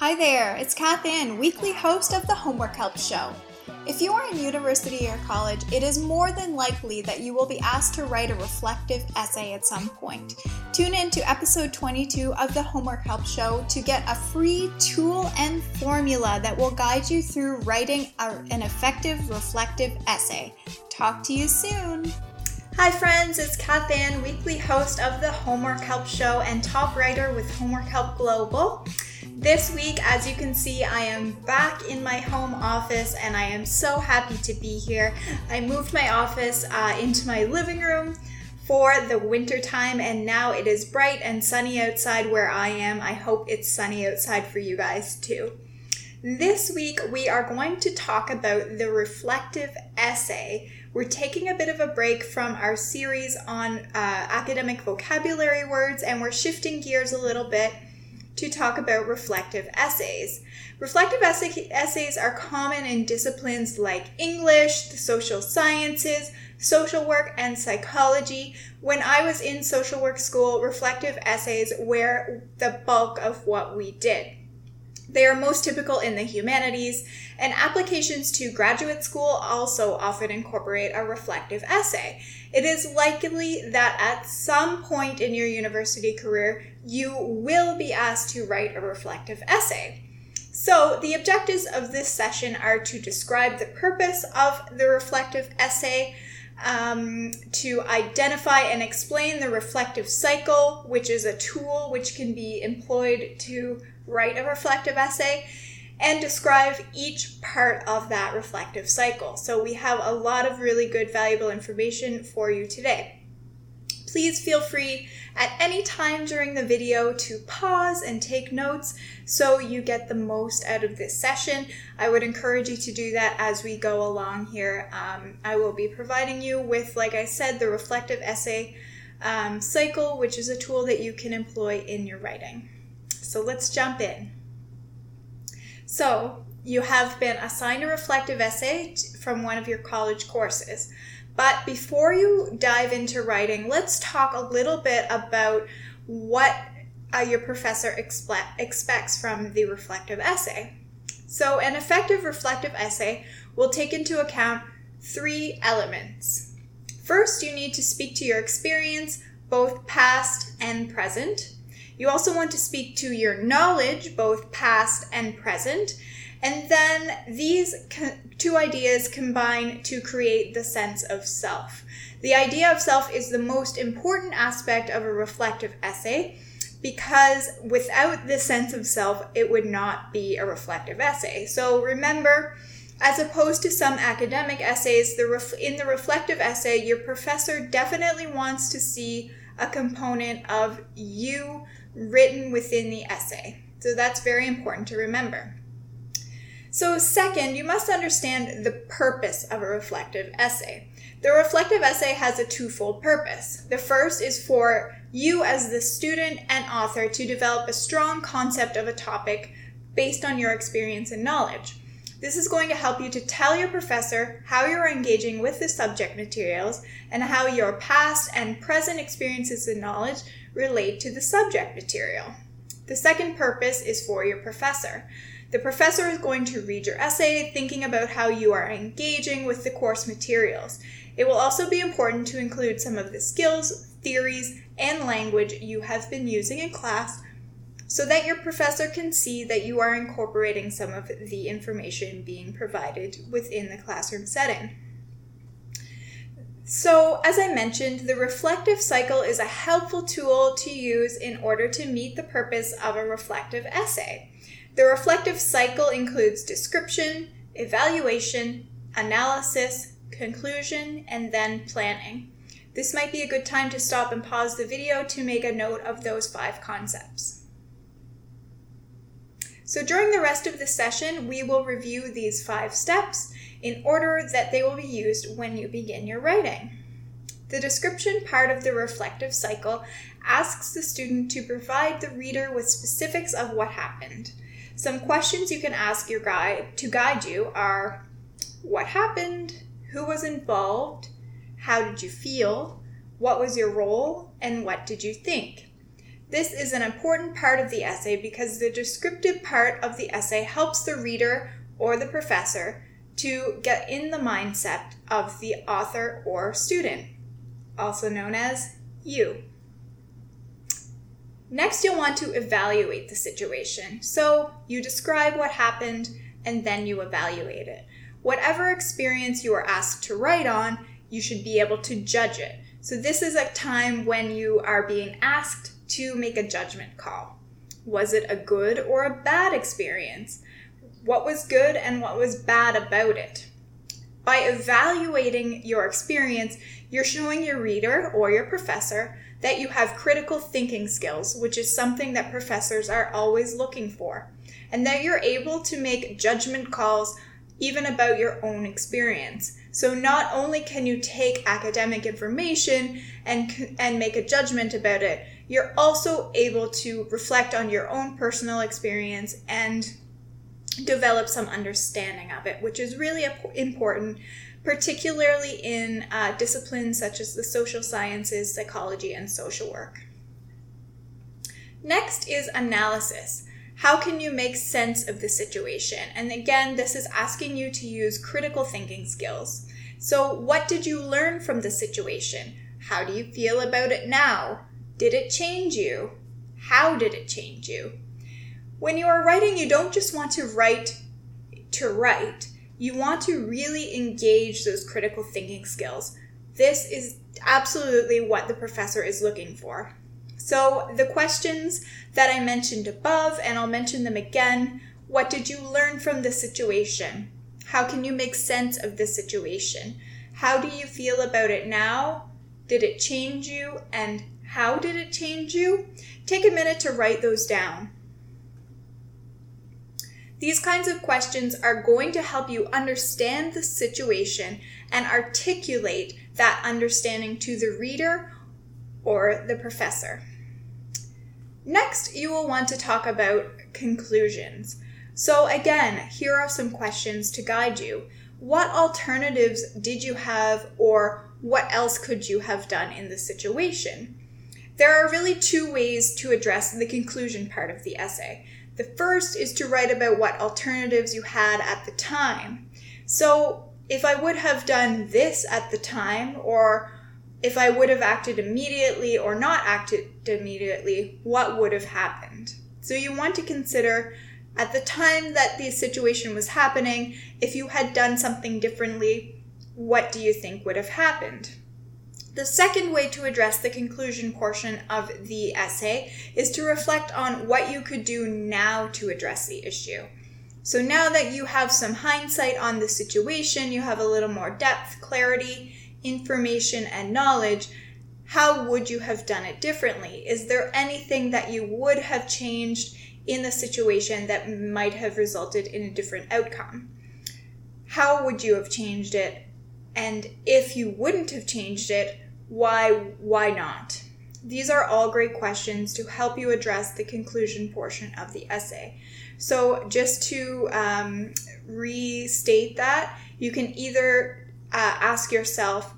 Hi there, it's Cath Anne, weekly host of the Homework Help Show. If you are in university or college, it is more than likely that you will be asked to write a reflective essay at some point. Tune in to episode 22 of the Homework Help Show to get a free tool and formula that will guide you through writing an effective reflective essay. Talk to you soon. Hi, friends, it's Cath Anne, weekly host of the Homework Help Show and top writer with Homework Help Global. This week, as you can see, I am back in my home office and I am so happy to be here. I moved my office uh, into my living room for the winter time and now it is bright and sunny outside where I am. I hope it's sunny outside for you guys too. This week, we are going to talk about the reflective essay. We're taking a bit of a break from our series on uh, academic vocabulary words and we're shifting gears a little bit to talk about reflective essays. Reflective essay, essays are common in disciplines like English, the social sciences, social work, and psychology. When I was in social work school, reflective essays were the bulk of what we did. They are most typical in the humanities, and applications to graduate school also often incorporate a reflective essay. It is likely that at some point in your university career, you will be asked to write a reflective essay. So, the objectives of this session are to describe the purpose of the reflective essay, um, to identify and explain the reflective cycle, which is a tool which can be employed to write a reflective essay, and describe each part of that reflective cycle. So, we have a lot of really good, valuable information for you today. Please feel free at any time during the video to pause and take notes so you get the most out of this session. I would encourage you to do that as we go along here. Um, I will be providing you with, like I said, the reflective essay um, cycle, which is a tool that you can employ in your writing. So let's jump in. So, you have been assigned a reflective essay from one of your college courses. But before you dive into writing, let's talk a little bit about what uh, your professor expe- expects from the reflective essay. So, an effective reflective essay will take into account three elements. First, you need to speak to your experience, both past and present. You also want to speak to your knowledge, both past and present. And then these two ideas combine to create the sense of self. The idea of self is the most important aspect of a reflective essay because without the sense of self, it would not be a reflective essay. So remember, as opposed to some academic essays, the ref- in the reflective essay, your professor definitely wants to see a component of you written within the essay. So that's very important to remember. So, second, you must understand the purpose of a reflective essay. The reflective essay has a twofold purpose. The first is for you, as the student and author, to develop a strong concept of a topic based on your experience and knowledge. This is going to help you to tell your professor how you're engaging with the subject materials and how your past and present experiences and knowledge relate to the subject material. The second purpose is for your professor. The professor is going to read your essay, thinking about how you are engaging with the course materials. It will also be important to include some of the skills, theories, and language you have been using in class so that your professor can see that you are incorporating some of the information being provided within the classroom setting. So, as I mentioned, the reflective cycle is a helpful tool to use in order to meet the purpose of a reflective essay. The reflective cycle includes description, evaluation, analysis, conclusion, and then planning. This might be a good time to stop and pause the video to make a note of those five concepts. So during the rest of the session, we will review these five steps in order that they will be used when you begin your writing. The description part of the reflective cycle asks the student to provide the reader with specifics of what happened. Some questions you can ask your guide to guide you are what happened, who was involved, how did you feel, what was your role, and what did you think? This is an important part of the essay because the descriptive part of the essay helps the reader or the professor to get in the mindset of the author or student, also known as you. Next, you'll want to evaluate the situation. So, you describe what happened and then you evaluate it. Whatever experience you are asked to write on, you should be able to judge it. So, this is a time when you are being asked to make a judgment call. Was it a good or a bad experience? What was good and what was bad about it? By evaluating your experience, you're showing your reader or your professor that you have critical thinking skills, which is something that professors are always looking for, and that you're able to make judgment calls even about your own experience. So not only can you take academic information and and make a judgment about it, you're also able to reflect on your own personal experience and develop some understanding of it, which is really important, particularly in uh, disciplines such as the social sciences, psychology, and social work. Next is analysis. How can you make sense of the situation? And again, this is asking you to use critical thinking skills. So, what did you learn from the situation? How do you feel about it now? Did it change you? How did it change you? When you are writing, you don't just want to write to write, you want to really engage those critical thinking skills. This is absolutely what the professor is looking for. So, the questions that I mentioned above, and I'll mention them again what did you learn from the situation? How can you make sense of the situation? How do you feel about it now? Did it change you? And how did it change you? Take a minute to write those down. These kinds of questions are going to help you understand the situation and articulate that understanding to the reader or the professor. Next, you will want to talk about conclusions. So, again, here are some questions to guide you. What alternatives did you have, or what else could you have done in the situation? There are really two ways to address the conclusion part of the essay. The first is to write about what alternatives you had at the time. So, if I would have done this at the time, or if I would have acted immediately or not acted immediately, what would have happened? So, you want to consider at the time that the situation was happening, if you had done something differently, what do you think would have happened? The second way to address the conclusion portion of the essay is to reflect on what you could do now to address the issue. So now that you have some hindsight on the situation, you have a little more depth, clarity, information, and knowledge, how would you have done it differently? Is there anything that you would have changed in the situation that might have resulted in a different outcome? How would you have changed it? And if you wouldn't have changed it, why why not? These are all great questions to help you address the conclusion portion of the essay. So, just to um, restate that, you can either uh, ask yourself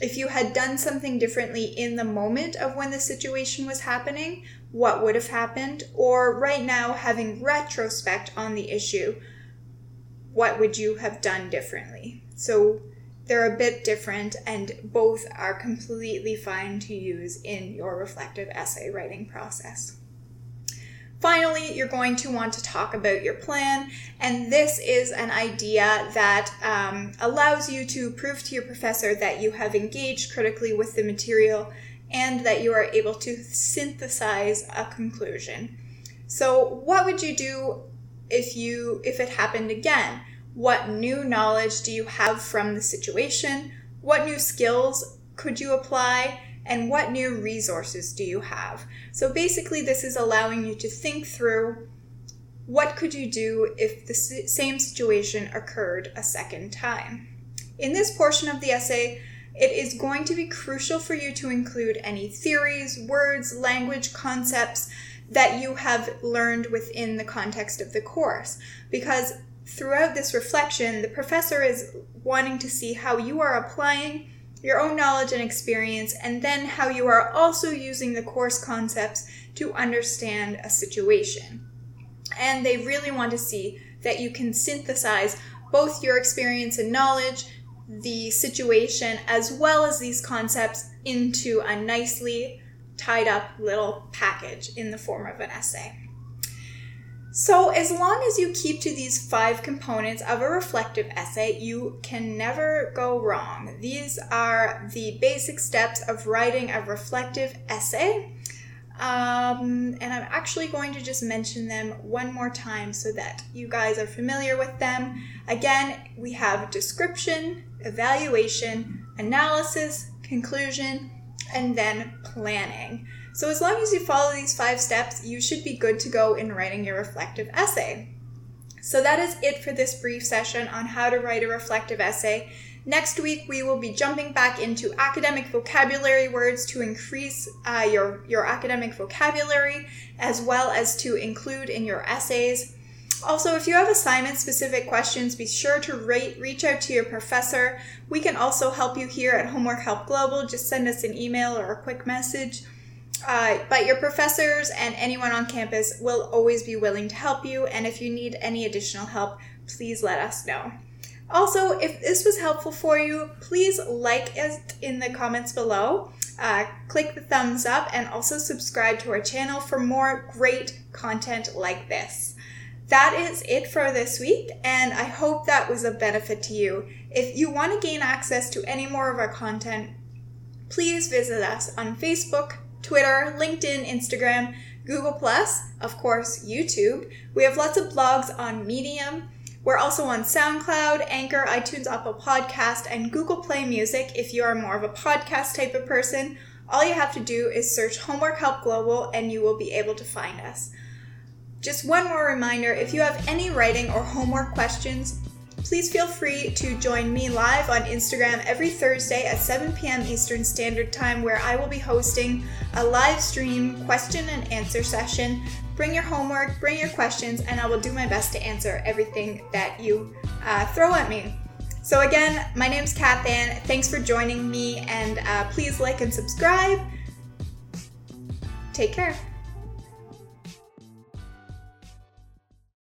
if you had done something differently in the moment of when the situation was happening, what would have happened? Or right now, having retrospect on the issue, what would you have done differently? So, they're a bit different, and both are completely fine to use in your reflective essay writing process. Finally, you're going to want to talk about your plan, and this is an idea that um, allows you to prove to your professor that you have engaged critically with the material and that you are able to synthesize a conclusion. So, what would you do if you if it happened again? What new knowledge do you have from the situation? What new skills could you apply? And what new resources do you have? So basically, this is allowing you to think through what could you do if the same situation occurred a second time. In this portion of the essay, it is going to be crucial for you to include any theories, words, language, concepts that you have learned within the context of the course because throughout this reflection, the professor is wanting to see how you are applying your own knowledge and experience, and then how you are also using the course concepts to understand a situation. And they really want to see that you can synthesize both your experience and knowledge, the situation, as well as these concepts into a nicely tied up little package in the form of an essay. So, as long as you keep to these five components of a reflective essay, you can never go wrong. These are the basic steps of writing a reflective essay. Um, and I'm actually going to just mention them one more time so that you guys are familiar with them. Again, we have description, evaluation, analysis, conclusion, and then planning. So, as long as you follow these five steps, you should be good to go in writing your reflective essay. So, that is it for this brief session on how to write a reflective essay. Next week, we will be jumping back into academic vocabulary words to increase uh, your, your academic vocabulary as well as to include in your essays. Also, if you have assignment specific questions, be sure to rate, reach out to your professor. We can also help you here at Homework Help Global. Just send us an email or a quick message. Uh, but your professors and anyone on campus will always be willing to help you. And if you need any additional help, please let us know. Also, if this was helpful for you, please like it in the comments below. Uh, click the thumbs up and also subscribe to our channel for more great content like this. That is it for this week, and I hope that was of benefit to you. If you want to gain access to any more of our content, please visit us on Facebook, Twitter, LinkedIn, Instagram, Google, of course, YouTube. We have lots of blogs on Medium we're also on SoundCloud, Anchor, iTunes, Apple Podcast, and Google Play Music if you are more of a podcast type of person. All you have to do is search Homework Help Global and you will be able to find us. Just one more reminder if you have any writing or homework questions, please feel free to join me live on Instagram every Thursday at 7 p.m. Eastern Standard Time, where I will be hosting a live stream question and answer session Bring your homework, bring your questions, and I will do my best to answer everything that you uh, throw at me. So, again, my name is Anne. Thanks for joining me, and uh, please like and subscribe. Take care.